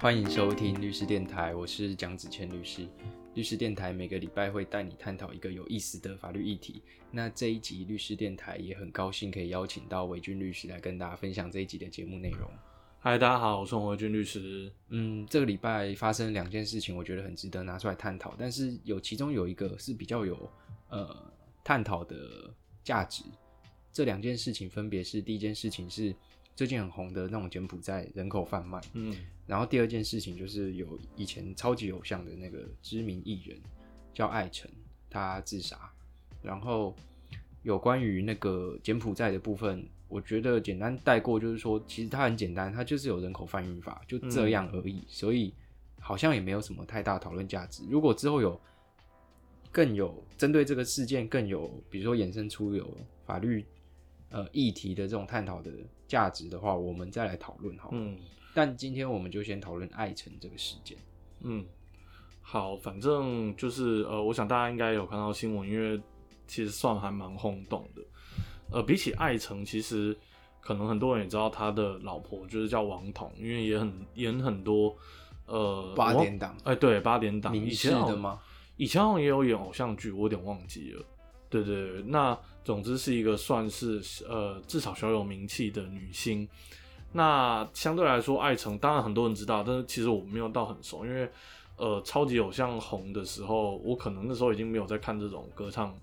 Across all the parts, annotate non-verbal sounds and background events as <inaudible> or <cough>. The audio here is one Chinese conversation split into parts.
欢迎收听律师电台，我是蒋子谦律师。律师电台每个礼拜会带你探讨一个有意思的法律议题。那这一集律师电台也很高兴可以邀请到韦军律师来跟大家分享这一集的节目内容。嗨，大家好，我是韦军律师。嗯，这个礼拜发生两件事情，我觉得很值得拿出来探讨。但是有其中有一个是比较有呃探讨的价值。这两件事情分别是：第一件事情是最近很红的那种柬埔寨人口贩卖，嗯，然后第二件事情就是有以前超级偶像的那个知名艺人叫艾辰，他自杀。然后有关于那个柬埔寨的部分，我觉得简单带过，就是说其实它很简单，它就是有人口贩运法，就这样而已，所以好像也没有什么太大讨论价值。如果之后有更有针对这个事件更有，比如说衍生出有法律呃议题的这种探讨的价值的话，我们再来讨论好了。嗯但今天我们就先讨论艾辰这个事件。嗯，好，反正就是呃，我想大家应该有看到新闻，因为其实算还蛮轰动的。呃，比起艾辰，其实可能很多人也知道他的老婆就是叫王彤，因为也很演很多呃八点档哎、对，八点档，明以前的吗？以前好像也有演偶像剧，我有点忘记了。对对对，那总之是一个算是呃至少小有名气的女星。那相对来说，艾辰当然很多人知道，但是其实我没有到很熟，因为呃超级偶像红的时候，我可能那时候已经没有在看这种歌唱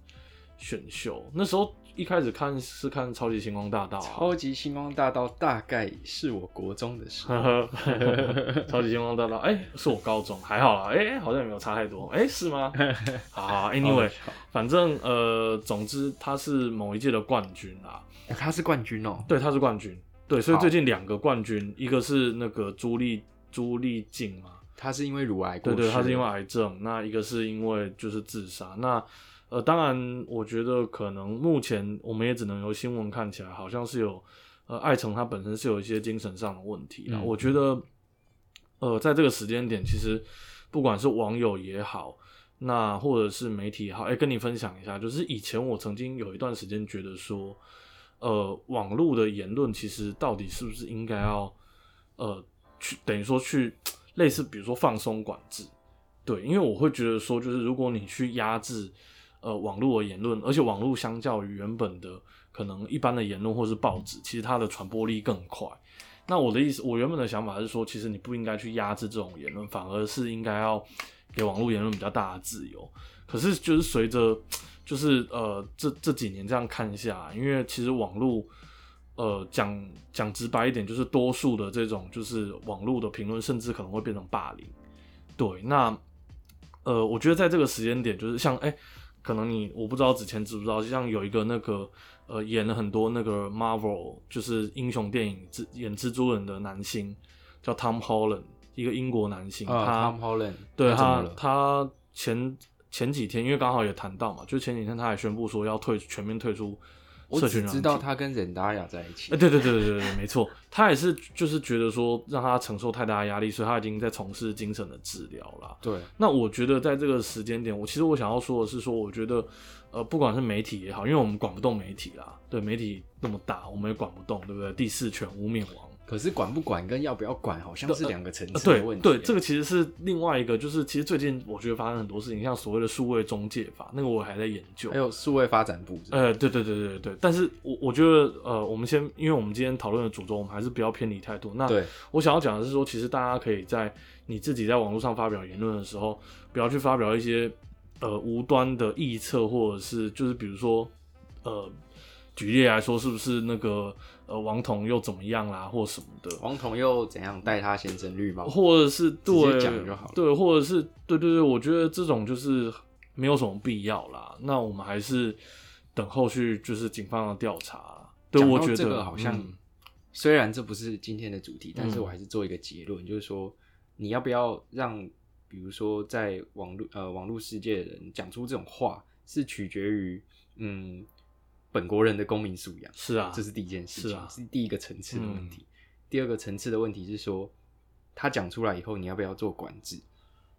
选秀。那时候一开始看是看超级星光大道、啊，超级星光大道大概是我国中的时呵候，呵，<laughs> 超级星光大道，哎、是我高中，还好啦，哎、好像也没有差太多，哎、是吗？<laughs> 好好，anyway，反正呃，总之他是某一届的冠军啦，哦他是冠军哦。对，他是冠军，对，所以最近两个冠军，一个是那个朱丽朱丽静嘛，他是因为乳癌过世，对对，他是因为癌症，那一个是因为就是自杀，那呃，当然我觉得可能目前我们也只能由新闻看起来，好像是有呃艾诚他本身是有一些精神上的问题啦，嗯我觉得呃在这个时间点，其实不管是网友也好。那或者是媒体也好，哎、跟你分享一下，就是以前我曾经有一段时间觉得说，呃，网络的言论其实到底是不是应该要，呃，去等于说去类似比如说放松管制，对，因为我会觉得说，就是如果你去压制呃网络的言论，而且网络相较于原本的可能一般的言论或是报纸，其实它的传播力更快。那我的意思，我原本的想法是说，其实你不应该去压制这种言论，反而是应该要给网络言论比较大的自由。可是就是随着就是呃这这几年这样看一下，因为其实网络呃讲讲直白一点，就是多数的这种就是网络的评论，甚至可能会变成霸凌。对，那呃，我觉得在这个时间点，就是像哎、可能你我不知道之前知不知道，像有一个那个呃演了很多那个 Marvel 就是英雄电影蜘演蜘蛛人的男星叫 Tom Holland，一个英国男星，啊他，Tom Holland，对他他前前几天因为刚好也谈到嘛，就前几天他还宣布说要退全面退出我社群软只知道他跟任达雅在一起哎、。对对对对对对，没错，他也是就是觉得说让他承受太大的压力，所以他已经在从事精神的治疗了。对，那我觉得在这个时间点，我其实我想要说的是说，我觉得呃，不管是媒体也好，因为我们管不动媒体啦，对媒体那么大，我们也管不动，对不对？第四权污蔑王。可是管不管跟要不要管好像是两个层次的问题。对，这个其实是另外一个，就是其实最近我觉得发生很多事情，像所谓的数位中介法，那个我还在研究还。有数位发展部，呃，对对对对对，但是我我觉得呃，我们先，因为我们今天讨论的主轴，我们还是不要偏离太多。那对，我想要讲的是说，其实大家可以在你自己在网络上发表言论的时候，不要去发表一些呃无端的臆测，或者是就是比如说呃，举例来说，是不是那个呃王彤又怎么样啦，或什么的，王彤又怎样带他先生绿帽？或者是对讲就好了对，或者是对对对，我觉得这种就是没有什么必要啦。那我们还是等后续就是警方的调查啦。对，我觉得这个好像嗯虽然这不是今天的主题，但是嗯我还是做一个结论，就是说你要不要让，比如说在网络呃网络世界的人讲出这种话，是取决于嗯本国人的公民素养，是啊，这是第一件事情，是啊第一个层次的问题。第二个层次的问题是说，他讲出来以后，你要不要做管制？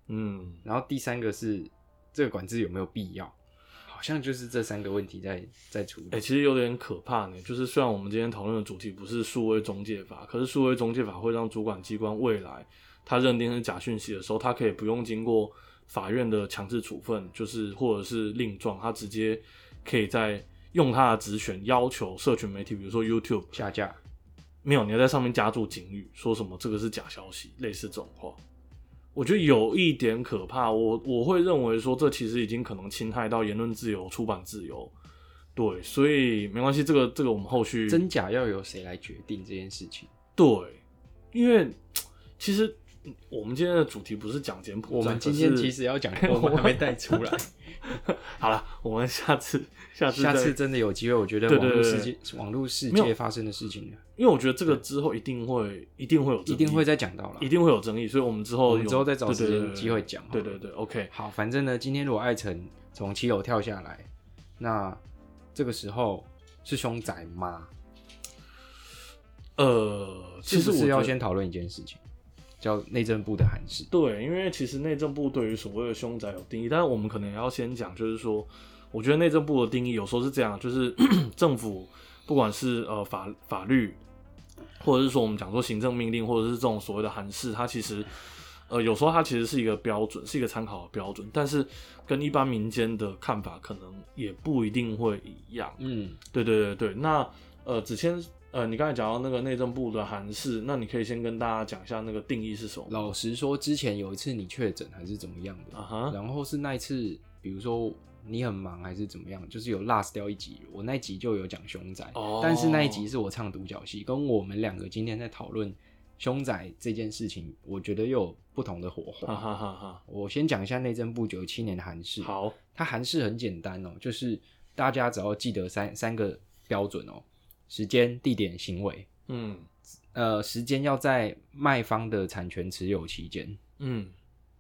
嗯，然后第三个是这个管制有没有必要？好像就是这三个问题在在处理。哎、其实有点可怕呢。就是虽然我们今天讨论的主题不是数位中介法，可是数位中介法会让主管机关未来他认定是假讯息的时候，他可以不用经过法院的强制处分，就是或者是令状，他直接可以在用他的职权要求社群媒体，比如说 YouTube 下架。没有，你要在上面加注警语，说什么这个是假消息，类似这种话，我觉得有一点可怕。我我会认为说，这其实已经可能侵害到言论自由、出版自由。对，所以没关系，这个这个我们后续真假要由谁来决定这件事情？对，因为其实我们今天的主题不是讲柬埔寨，我们今天其实要讲，我们还没带出来。<laughs> 好了，我们下次下次下次真的有机会，我觉得网络世界网络世界发生的事情，因为我觉得这个之后一定会一定会有一定会再讲到了，一定会有争议，所以我们之后之后再找时间机会讲。对对对，OK，好，反正呢，今天如果艾辰从七楼跳下来，那这个时候是凶宅吗？呃，其实是要先讨论一件事情。叫内政部的函释。对，因为其实内政部对于所谓的凶宅有定义，但是我们可能也要先讲，就是说，我觉得内政部的定义有时候是这样，就是 <clears throat> 政府不管是呃法法律，或者是说我们讲说行政命令，或者是这种所谓的函释，它其实呃有时候它其实是一个标准，是一个参考的标准，但是跟一般民间的看法可能也不一定会一样。嗯，对对对对，那呃子谦。呃，你刚才讲到那个内政部的函释，那你可以先跟大家讲一下那个定义是什么。老实说，之前有一次你确诊还是怎么样的，然后是那一次，比如说你很忙还是怎么样，就是有 last 掉一集，我那集就有讲凶宅，但是那一集是我唱独角戏，跟我们两个今天在讨论凶宅这件事情，我觉得又有不同的火花。哈哈哈我先讲一下内政部九七年的函释。好，它函释很简单哦，就是大家只要记得三三个标准哦。时间、地点、行为，嗯，呃，时间要在卖方的产权持有期间，嗯，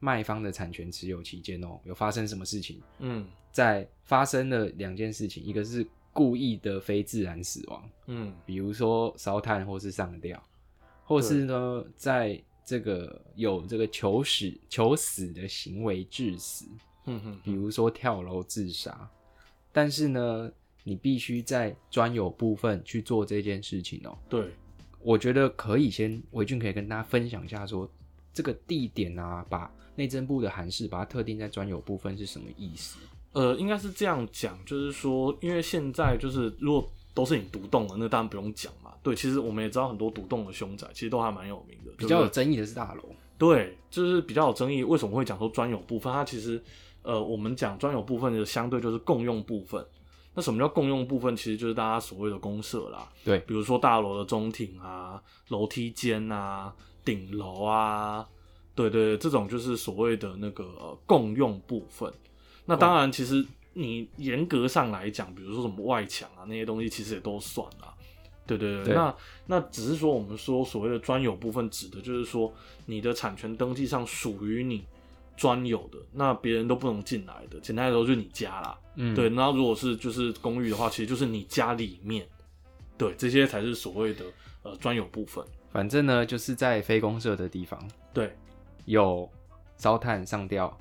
卖方的产权持有期间哦，有发生什么事情？嗯，在发生了两件事情，一个是故意的非自然死亡，嗯，比如说烧炭或是上吊，或是呢，在这个有这个求死求死的行为致死，嗯哼，比如说跳楼自杀，但是呢。你必须在专有部分去做这件事情哦。对，我觉得可以先维俊可以跟大家分享一下，说这个地点啊，把内政部的函释把它特定在专有部分是什么意思？呃，应该是这样讲，就是说，因为现在就是如果都是你独栋的，那当然不用讲嘛。对，其实我们也知道很多独栋的凶宅其实都还蛮有名的。比较有争议的是大楼。对，就是比较有争议。为什么会讲说专有部分？它其实呃，我们讲专有部分的相对就是共用部分。那什么叫共用部分？其实就是大家所谓的公社啦。对，比如说大楼的中庭啊、楼梯间啊、顶楼啊，对对，这种就是所谓的那个共用部分。那当然，其实你严格上来讲，比如说什么外墙啊那些东西，其实也都算啦。对对对，那那只是说我们说所谓的专有部分，指的就是说你的产权登记上属于你。专有的那别人都不能进来的，简单来说就是你家啦。嗯，对。那如果是就是公寓的话，其实就是你家里面，对，这些才是所谓的呃专有部分。反正呢，就是在非公社的地方，对，有烧炭上吊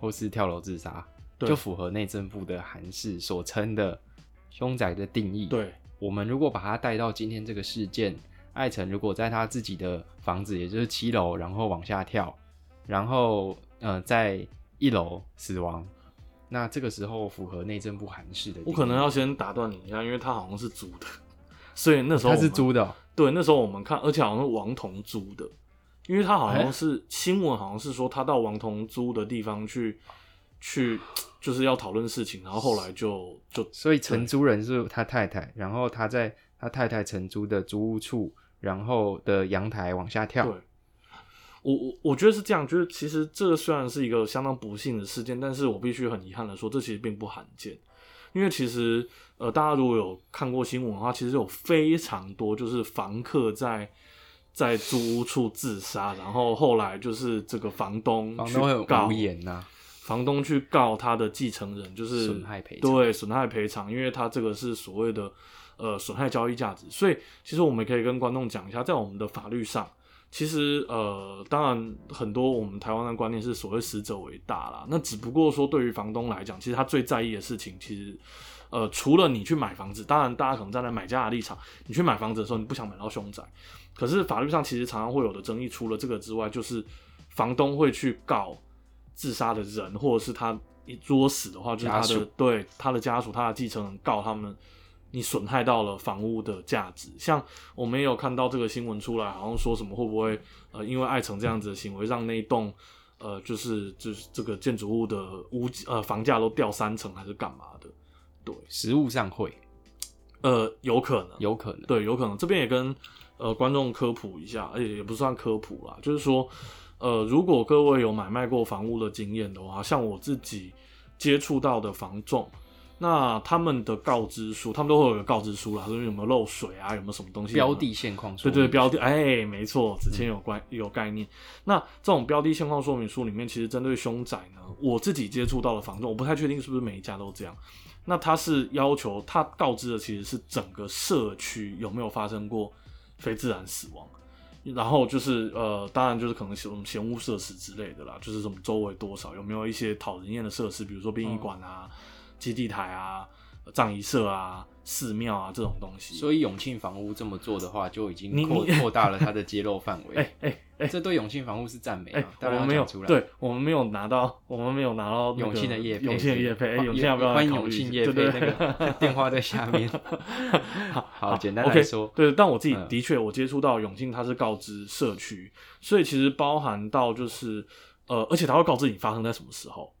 或是跳楼自杀，就符合内政部的函释所称的凶宅的定义。对，我们如果把它带到今天这个事件，艾辰如果在他自己的房子，也就是七楼，然后往下跳，然后。呃，在一楼死亡，那这个时候符合内政部函释的。我可能要先打断你一下，因为他好像是租的，所以那时候他是租的。对，那时候我们看，而且好像是王彤租的，因为他好像是新闻，好像是说他到王彤租的地方去，去就是要讨论事情，然后后来就就所以承租人是他太太，然后他在他太太承租的租屋处，然后的阳台往下跳。对。我我我觉得是这样，就是其实这个虽然是一个相当不幸的事件，但是我必须很遗憾的说，这其实并不罕见。因为其实呃，大家如果有看过新闻的话，其实有非常多就是房客在在租屋处自杀，然后后来就是这个房东去告呐，房东去告他的继承人，就是损害赔对损害赔偿，因为他这个是所谓的呃损害交易价值，所以其实我们可以跟观众讲一下，在我们的法律上。其实，呃，当然，很多我们台湾的观念是所谓死者为大啦。那只不过说，对于房东来讲，其实他最在意的事情，其实，呃，除了你去买房子，当然大家可能站在买家的立场，你去买房子的时候，你不想买到凶宅。可是法律上其实常常会有的争议，除了这个之外，就是房东会去告自杀的人，或者是他一作死的话，就是他的对他的家属、他的继承人告他们，你损害到了房屋的价值。像我们也有看到这个新闻出来，好像说什么会不会呃，因为爱城这样子的行为，让那一栋呃，就是就是这个建筑物的屋呃房价都掉三成，还是干嘛的？对，实物上会呃，有可能，有可能，对，有可能。这边也跟呃观众科普一下，而且也不算科普啦，就是说，呃，如果各位有买卖过房屋的经验的话，像我自己接触到的房仲，那他们的告知书，他们都会有个告知书啦，说有没有漏水啊，有没有什么东西标的现况说对对，明标的，哎，没错，之前有关、有概念。那这种标的现况说明书里面，其实针对凶宅呢，我自己接触到的房仲，我不太确定是不是每一家都这样。那他是要求他告知的其实是整个社区有没有发生过非自然死亡，然后就是呃，当然就是可能什么闲屋设施之类的啦，就是什么周围多少有没有一些讨人厌的设施，比如说殡仪馆啊、基地台啊、葬仪社啊、寺庙啊这种东西。所以永庆房屋这么做的话，就已经扩扩大了它的揭露范围。<laughs> 哎哎哎这对永庆房屋是赞美哎、啊！当然我们没有。对，我们没有拿到，我们没有拿到、那个、永庆的业配，永庆的业配，哎、永庆要不要来欢迎考虑一下永庆业配？对那对个 <laughs> 电话在下面。<laughs> 好，简单来说，对，但我自己嗯的确，我接触到永庆，它是告知社区，所以其实包含到就是呃，而且它会告知你发生在什么时候，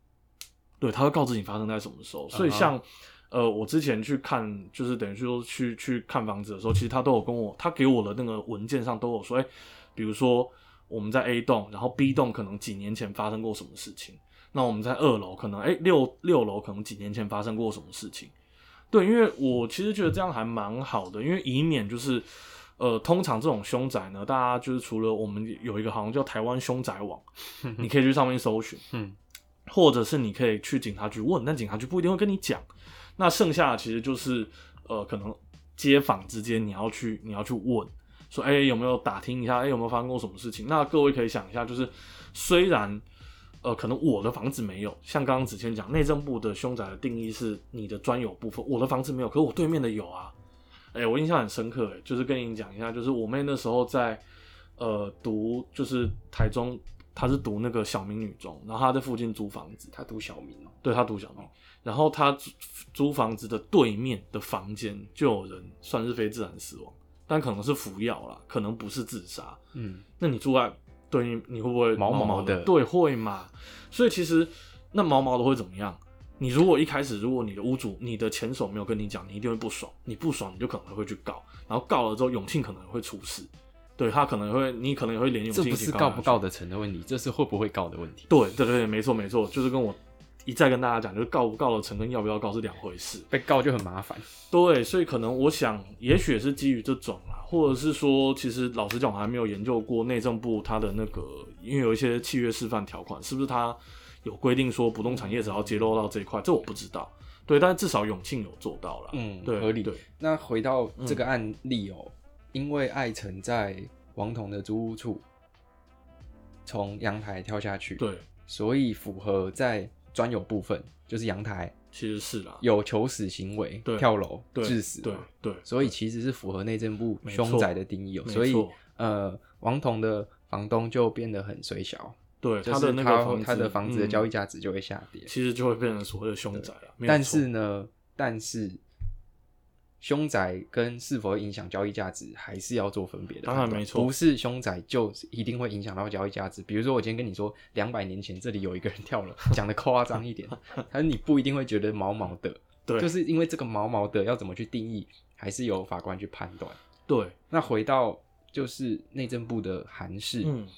对，他会告知你发生在什么时候，所以像。呃，我之前去看，就是等于说去去看房子的时候，其实他都有跟我，他给我的那个文件上都有说，哎、比如说我们在 A 栋，然后 B 栋可能几年前发生过什么事情，那我们在二楼可能，哎、六六楼可能几年前发生过什么事情，对，因为我其实觉得这样还蛮好的，因为以免就是，呃，通常这种凶宅呢，大家就是除了我们有一个好像叫台湾凶宅网，你可以去上面搜寻，嗯，或者是你可以去警察局问，但警察局不一定会跟你讲。那剩下的其实就是，呃，可能街坊之间你要去你要去问，说，哎、有没有打听一下，哎、有没有发生过什么事情？那各位可以想一下，就是虽然。呃，可能我的房子没有，像刚刚子谦讲，内政部的凶宅的定义是你的专有部分，我的房子没有，可是我对面的有啊。哎、我印象很深刻，哎，就是跟你讲一下，就是我妹那时候在呃读，就是台中，她是读那个小明女中，然后他在附近租房子，他读小明哦，对她读小明，然后他租租房子的对面的房间就有人算是非自然死亡，但可能是服药啦，可能不是自杀。嗯，那你住在对面，你会不会毛毛毛的对，会嘛。所以其实那毛毛的会怎么样？你如果一开始，如果你的屋主、你的前手没有跟你讲，你一定会不爽。你不爽，你就可能会去告，然后告了之后，永庆可能会出事。对他可能会，你可能也会连永这不是告不告得成的问题，这是会不会告的问题。对对对，没错没错，就是跟我一再跟大家讲，就是告不告得成跟要不要告是两回事。被告就很麻烦。对，所以可能我想，也许也是基于这种啦，或者是说，其实老实讲，我还没有研究过内政部它的那个，因为有一些契约示范条款，是不是它有规定说不动产业只要揭露到这一块，这我不知道。对，但是至少永庆有做到了。嗯，对，合理对，。那回到这个案例哦，因为艾辰在王彤的租屋处从阳台跳下去，对，所以符合在专有部分，就是阳台其实是啦。有求死行为，对跳楼对致死，对，对，所以其实是符合内政部没错凶宅的定义哦。没所以错呃，王彤的房东就变得很水小，对就他的他个房子，他的房子的交易嗯价值就会下跌。其实就会变成所谓的凶宅了。没有但错是呢，但是凶宅跟是否影响交易价值，还是要做分别的。当然没错不是凶宅就一定会影响到交易价值。比如说，我今天跟你说，两百年前这里有一个人跳了，<laughs> 讲的夸张一点，<laughs> 但是你不一定会觉得毛毛的，对，就是因为这个毛毛的要怎么去定义，还是由法官去判断。对，那回到就是内政部的函释，嗯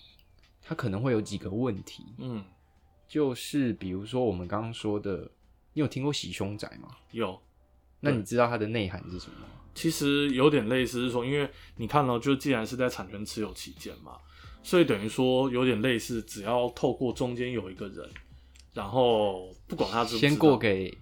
它可能会有几个问题，嗯，就是比如说我们刚刚说的，你有听过洗凶宅吗？有。那你知道它的内涵是什么吗？其实有点类似，是说，因为你看到、就既然是在产权持有期间嘛，所以等于说有点类似，只要透过中间有一个人，然后不管他知不知道先过给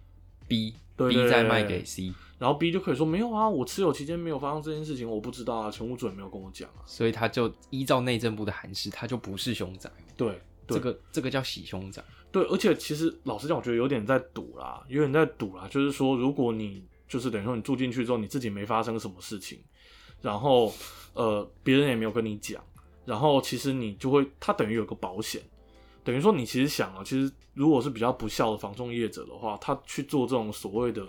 B，B 再卖给 C，然后 B 就可以说没有啊，我持有期间没有发生这件事情，我不知道啊，前屋主也没有跟我讲啊。所以他就依照内政部的函释，他就不是凶宅，对，对这个这个叫洗凶宅。对，而且其实老实讲，我觉得有点在赌啦，有点在赌啦。就是说，如果你就是等于说你住进去之后，你自己没发生什么事情，然后呃别人也没有跟你讲，然后其实你就会，他等于有个保险，等于说你其实想啊，其实如果是比较不孝的房仲业者的话，他去做这种所谓的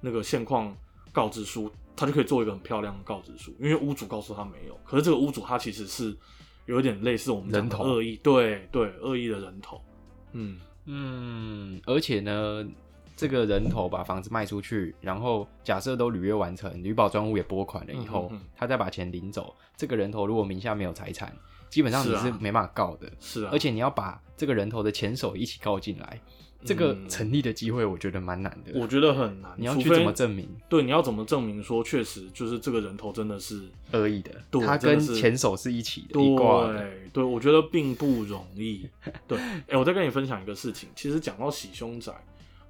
那个现况告知书，他就可以做一个很漂亮的告知书，因为屋主告诉他没有，可是这个屋主他其实是有点类似我们讲的人头恶意，对对，恶意的人头，嗯，嗯，而且呢，这个人头把房子卖出去，然后假设都履约完成，女保专户也拨款了以后，嗯嗯嗯。他再把钱领走，这个人头如果名下没有财产，基本上你是没办法告的。是啊，而且你要把这个人头的前手一起告进来，这个嗯成立的机会我觉得蛮难的。我觉得很难，你要去怎么证明对，你要怎么证明说确实就是这个人头真的是恶意的？对他跟前手是一起的。对对，我觉得并不容易。对，<laughs> 哎、我再跟你分享一个事情。其实讲到洗凶宅，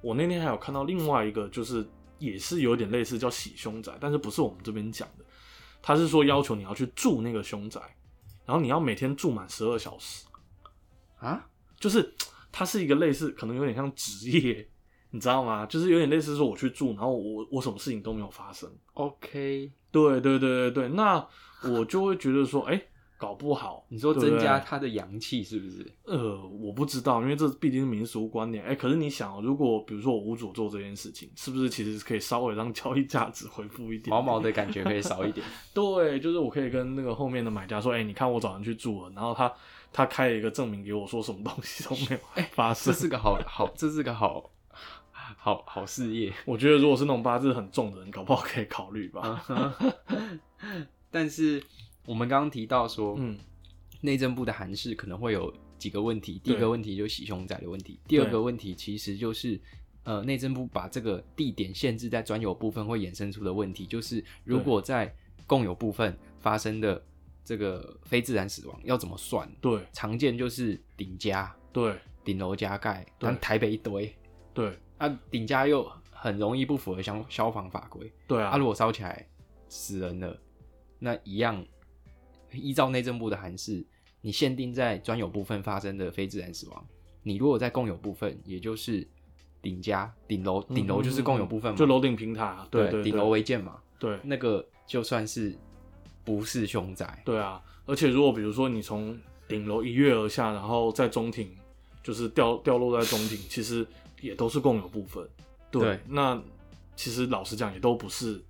我那天还有看到另外一个，就是也是有点类似叫洗凶宅，但是不是我们这边讲的。他是说要求你要去住那个凶宅，然后你要每天住满十二小时，啊，就是它是一个类似，可能有点像职业，你知道吗？<laughs> 就是有点类似说我去住，然后我我什么事情都没有发生。OK，对对对对对，那我就会觉得说，哎、搞不好你说增加他的阳气是不是？呃，我不知道，因为这毕竟是民俗观念。哎、可是你想哦，如果比如说我屋主做这件事情，是不是其实可以稍微让交易价值恢复一点？毛毛的感觉可以少一点。<laughs> 对，就是我可以跟那个后面的买家说，哎、你看我找人去住了，然后他他开了一个证明给我，说什么东西都没有 <laughs> 发生。这是个好好，这是个好好好事业。<laughs> 我觉得如果是那种八字很重的人，搞不好可以考虑啊吧。但是我们刚刚提到说，嗯，内政部的函释可能会有几个问题。第一个问题就是洗凶宅的问题，第二个问题其实就是呃内政部把这个地点限制在专有部分会衍生出的问题，就是如果在共有部分发生的这个非自然死亡要怎么算？对常见就是顶加、对顶楼加盖，对但台北一堆，对那顶加又很容易不符合消消防法规，对啊，啊如果烧起来死人了，那一样依照内政部的函释，你限定在专有部分发生的非自然死亡，你如果在共有部分，也就是顶加顶楼，顶楼就是共有部分嘛，嗯就楼顶平台对，顶楼违建嘛，对那个就算是不是凶宅，对啊，而且如果比如说你从顶楼一跃而下，然后在中庭就是掉掉落在中庭，<laughs> 其实也都是共有部分。对，对那其实老实讲也都不是，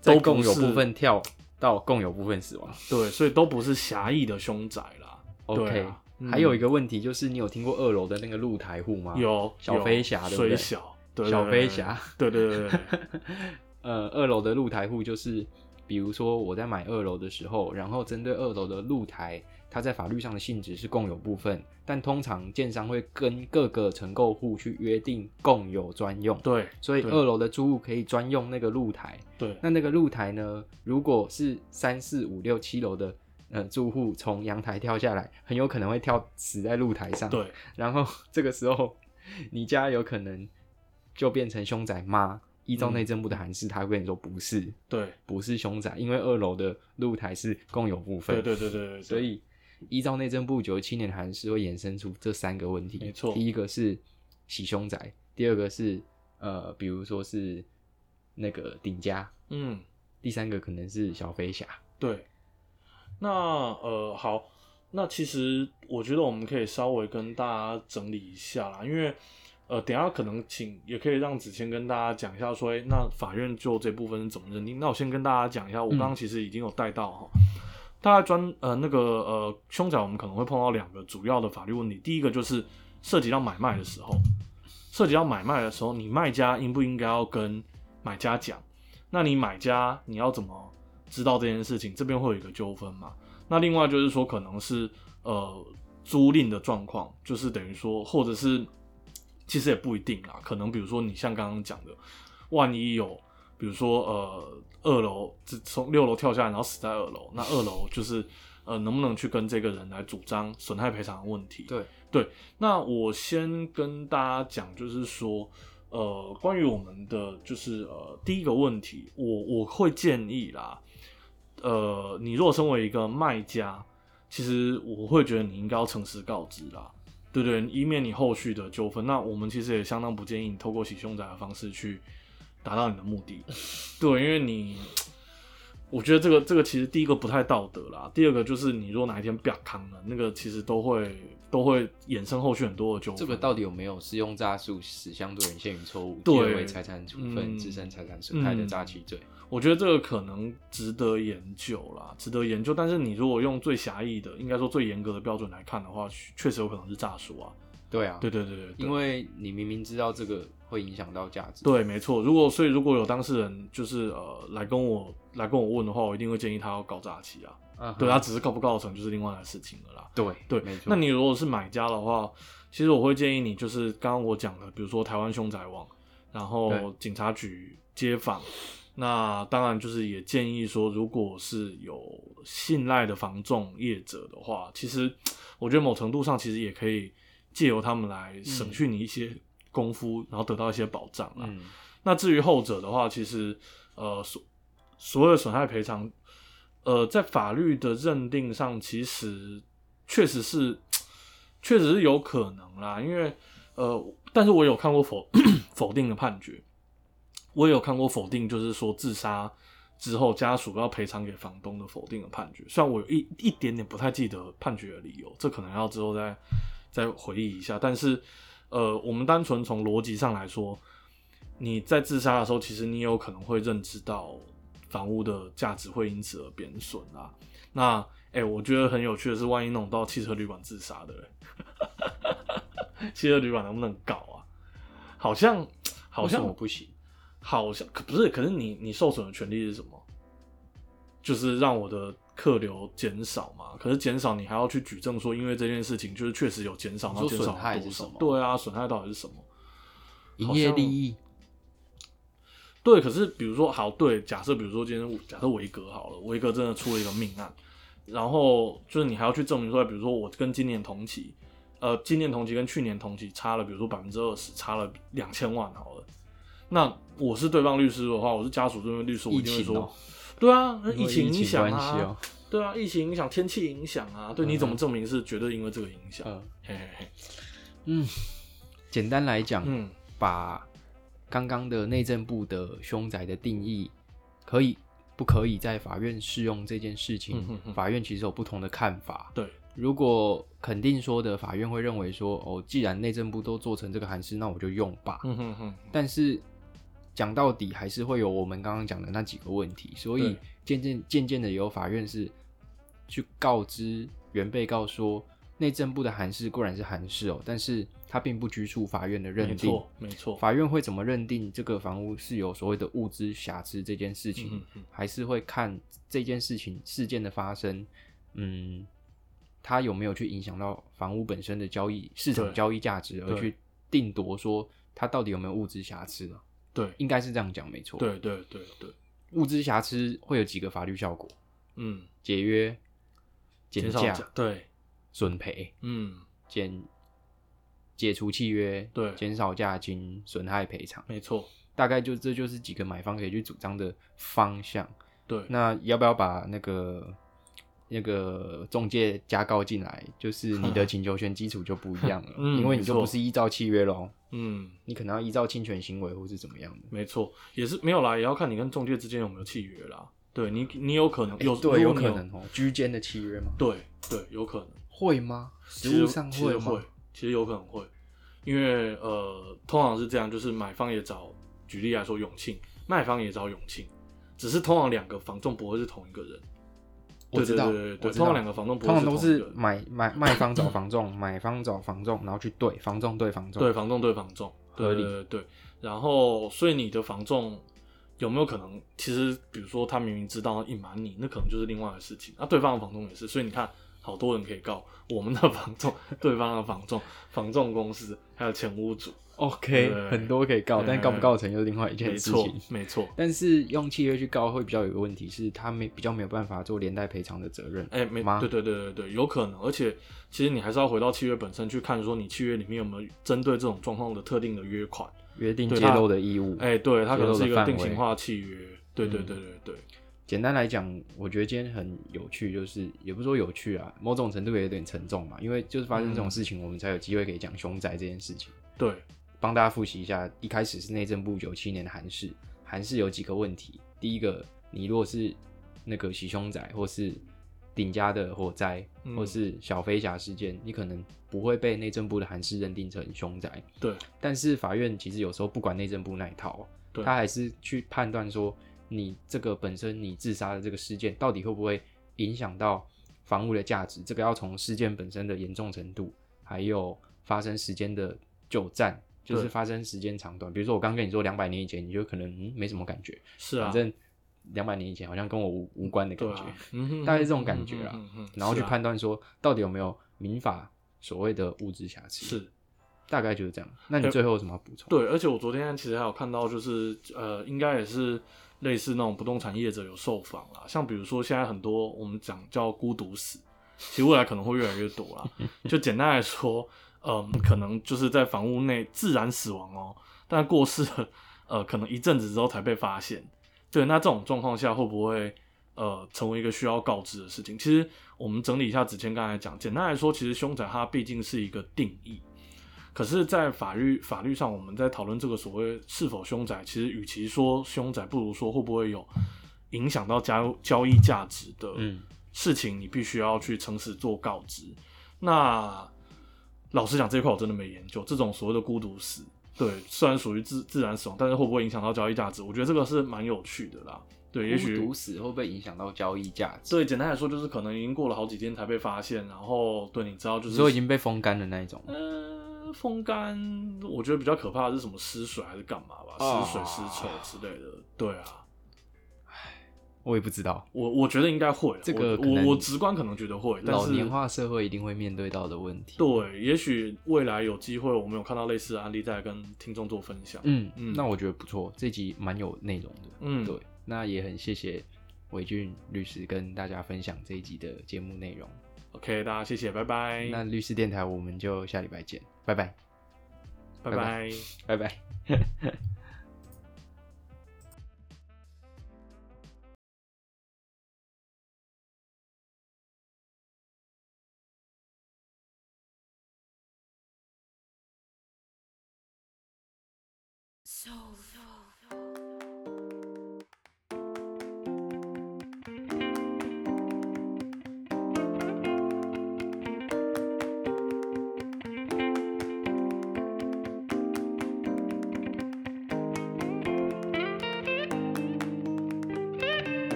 在都共有部分跳到共有部分死亡。对，所以都不是狭义的凶宅啦。OK，、对啊嗯还有一个问题就是，你有听过二楼的那个露台户吗？有小有飞侠对不对水小，飞侠，对对对对对 <laughs> 呃，二楼的露台户就是，比如说我在买二楼的时候，然后针对二楼的露台，它在法律上的性质是共有部分，但通常建商会跟各个承购户去约定共有专用，对所以二楼的租户可以专用那个露台。对那那个露台呢，如果是三四五六七楼的呃住户从阳台跳下来，很有可能会跳死在露台上。对然后这个时候，你家有可能就变成凶宅吗？依照嗯内政部的函释，他会跟你说不是，对不是凶宅，因为二楼的露台是共有部分。对对对对对，所以依照内政部九十七年的函释，会衍生出这三个问题。没错第一个是洗凶宅，第二个是呃，比如说是那个顶家，嗯。第三个可能是小飞侠。对，那呃好，那其实我觉得我们可以稍微跟大家整理一下啦，因为呃等一下可能请也可以让子谦跟大家讲一下说，诶那法院就这部分是怎么认定？那我先跟大家讲一下，我刚刚其实已经有带到哈。大概专呃那个呃凶宅，我们可能会碰到两个主要的法律问题。第一个就是涉及到买卖的时候，涉及到买卖的时候，你卖家应不应该要跟买家讲？那你买家你要怎么知道这件事情？这边会有一个纠纷嘛？那另外就是说，可能是呃租赁的状况，就是等于说，或者是其实也不一定啦，可能比如说你像刚刚讲的，万一有比如说呃二楼只从六楼跳下来，然后死在二楼，那二楼就是呃能不能去跟这个人来主张损害赔偿的问题？对对，那我先跟大家讲，就是说，呃，关于我们的就是呃第一个问题，我我会建议啦，呃，你若身为一个卖家，其实我会觉得你应该要诚实告知啦，对不对？以免你后续的纠纷。那我们其实也相当不建议你透过洗凶宅的方式去达到你的目的，<laughs> 对，因为你我觉得这个这个其实第一个不太道德啦，第二个就是你如果哪一天不康了，那个其实都会都会衍生后续很多的纠纷。这个到底有没有适用诈术使相对人陷于错误，对为财产处分、嗯自身财产损害的诈欺罪？我觉得这个可能值得研究啦，值得研究。但是你如果用最狭义的，应该说最严格的标准来看的话，确确实有可能是诈术啊。对啊，对对对对对，因为你明明知道这个会影响到价值，对，没错。如果所以如果有当事人就是呃来跟我来跟我问的话，我一定会建议他要告诈欺啊。对，他只是告不告成就是另外的事情了啦。对对没错。那你如果是买家的话，其实我会建议你就是刚刚我讲的，比如说台湾凶宅网，然后警察局、街访。那当然就是也建议说，如果是有信赖的房仲业者的话，其实我觉得某程度上其实也可以借由他们来省去你一些功夫，然后得到一些保障啦。嗯，那至于后者的话，其实呃所所有的损害赔偿，呃，在法律的认定上，其实确实是 <tsk> 确实是有可能啦，因为呃，但是我有看过否 <clears throat> 否定的判决，我也有看过否定，就是说自杀之后家属要赔偿给房东的否定的判决。虽然我有一一点点不太记得判决的理由，这可能要之后再再回忆一下。但是呃，我们单纯从逻辑上来说，你在自杀的时候，其实你有可能会认知到房屋的价值会因此而贬损啊。那哎、我觉得很有趣的是，万一弄到汽车旅馆自杀的人，<laughs> 汽车旅馆能不能搞啊？好像好像我不行？好像可不是，可是你你受损的权利是什么？就是让我的客流减少嘛。可是减少，你还要去举证说，因为这件事情就是确实有减少，你说然后减少损害多少是什么？对啊，损害到底是什么？营业利益，对，可是比如说，好，对，假设比如说今天假设维格好了，维格真的出了一个命案，然后就是你还要去证明说，比如说我跟今年同期，呃，今年同期跟去年同期差了，比如说百分之二十，差了两千万好了。那我是对方律师的话，我是家属这边律师，我一定会说，对啊，那疫情影响啊，哦，对啊，疫情影响，天气影响啊，对，嗯你怎么证明是绝对因为这个影响？嗯嘿嘿嘿，嗯，简单来讲，嗯，把刚刚的内政部的凶宅的定义，可以不可以在法院适用这件事情？法院其实有不同的看法。对，如果肯定说的，法院会认为说，哦，既然内政部都做成这个函释，那我就用吧。嗯哼哼，但是讲到底，还是会有我们刚刚讲的那几个问题，所以对渐渐渐渐的，有法院是去告知原被告说，内政部的函释固然是函释哦，但是它并不拘束法院的认定。没错，没错，法院会怎么认定这个房屋是有所谓的物资瑕疵这件事情，还是会看这件事情事件的发生，嗯，它有没有去影响到房屋本身的交易市场交易价值，而去定夺说它到底有没有物资瑕疵了？对，应该是这样讲，没错。，对对对对，物资瑕疵会有几个法律效果：嗯，解约、减价、减少价，对，损赔、嗯，减解除契约、对减少价金、损害赔偿。没错，大概就这就是几个买方可以去主张的方向。对，那要不要把那个那个中介加告进来？就是你的 <laughs> 请求权基础就不一样了，嗯因为你就不是依照契约咯，嗯，你可能要依照侵权行为或是怎么样的。没错，也是没有啦，也要看你跟中介之间有没有契约啦。对你，你有可能有，对，有可能哦，居间的契约吗？对对，有可能。会吗？其实上吗？其实会，其实有可能会，因为呃，通常是这样，就是买方也找，举例来说永庆，卖方也找永庆，只是通常两个房仲不会是同一个人。对我知道对对对对，我知道通常两个房仲不会通常都是买买卖方找房仲，<laughs> 买方找房仲，然后去对房仲对房仲。对，房仲对房仲，对合理对对对。然后，所以你的房仲有没有可能，其实比如说他明明知道隐瞒你，那可能就是另外的事情。那、对方的房仲也是，所以你看，好多人可以告我们的房仲、<laughs> 对方的房仲、房仲公司，还有前屋主。，OK，很多可以告，但告不告成又是另外一件事情。，没错。但是用契约去告会比较有个问题是，他没比较没有办法做连带赔偿的责任。哎、没吗对对对对对，有可能，而且其实你还是要回到契约本身去看，说你契约里面有没有针对这种状况的特定的约款。约定揭露的义务。哎、对，它可能是一个定型化契约。对对嗯对对对，简单来讲，我觉得今天很有趣，就是也不是说有趣啊，某种程度也有点沉重嘛，因为就是发生这种事情，我们才有机会可以讲凶宅这件事情。对帮大家复习一下，一开始是内政部九七年的函释，函释有几个问题。第一个，你如果是那个洗凶宅或是顶家的火灾，嗯或是小飞侠事件，你可能不会被内政部的函释认定成凶宅。对但是法院其实有时候不管内政部那一套，对他还是去判断说你这个本身你自杀的这个事件到底会不会影响到房屋的价值，这个要从事件本身的严重程度，还有发生时间的久暂，就是对发生时间长短。比如说我刚跟你说两百年以前，你就可能嗯没什么感觉，是啊反，正两百年以前好像跟我无无关的感觉，啊，嗯哼大概是这种感觉啊然后去判断说到底有没有民法所谓的物质瑕疵，是。大概就是这样。那你呃最后有什么要补充？对，而且我昨天其实还有看到，就是呃，应该也是类似那种不动产业者有受访啦，像比如说现在很多我们讲叫孤独死，其实未来可能会越来越多啦。<laughs> 就简单来说，嗯、可能就是在房屋内自然死亡哦，但过世了，呃，可能一阵子之后才被发现。对，那这种状况下会不会呃成为一个需要告知的事情？其实我们整理一下子谦刚才讲，简单来说，其实凶宅它毕竟是一个定义。可是，在法律法律上，我们在讨论这个所谓是否凶宅，其实与其说凶宅，不如说会不会有影响到交交易价值的嗯事情，你必须要去诚实做告知。那老实讲，这一块我真的没研究。这种所谓的孤独死，对，虽然属于自自然死亡，但是会不会影响到交易价值？我觉得这个是蛮有趣的啦。对，也许孤独死会不会影响到交易价值？对，简单来说就是可能已经过了好几天才被发现，然后对，你知道就是说已经被风干的那一种。呃，风干，我觉得比较可怕的是什么失水还是干嘛吧？啊失水、失臭之类的。对啊，我也不知道，我我觉得应该会啦。这个我我我直观可能觉得会，但是老年化社会一定会面对到的问题。对，也许未来有机会，我们有看到类似的案例，再来跟听众做分享。嗯嗯那我觉得不错，这集蛮有内容的。嗯对，那也很谢谢伟俊律师跟大家分享这一集的节目内容。OK，大家谢谢，拜拜，那律师电台我们就下礼拜见，拜拜，拜拜。拜拜。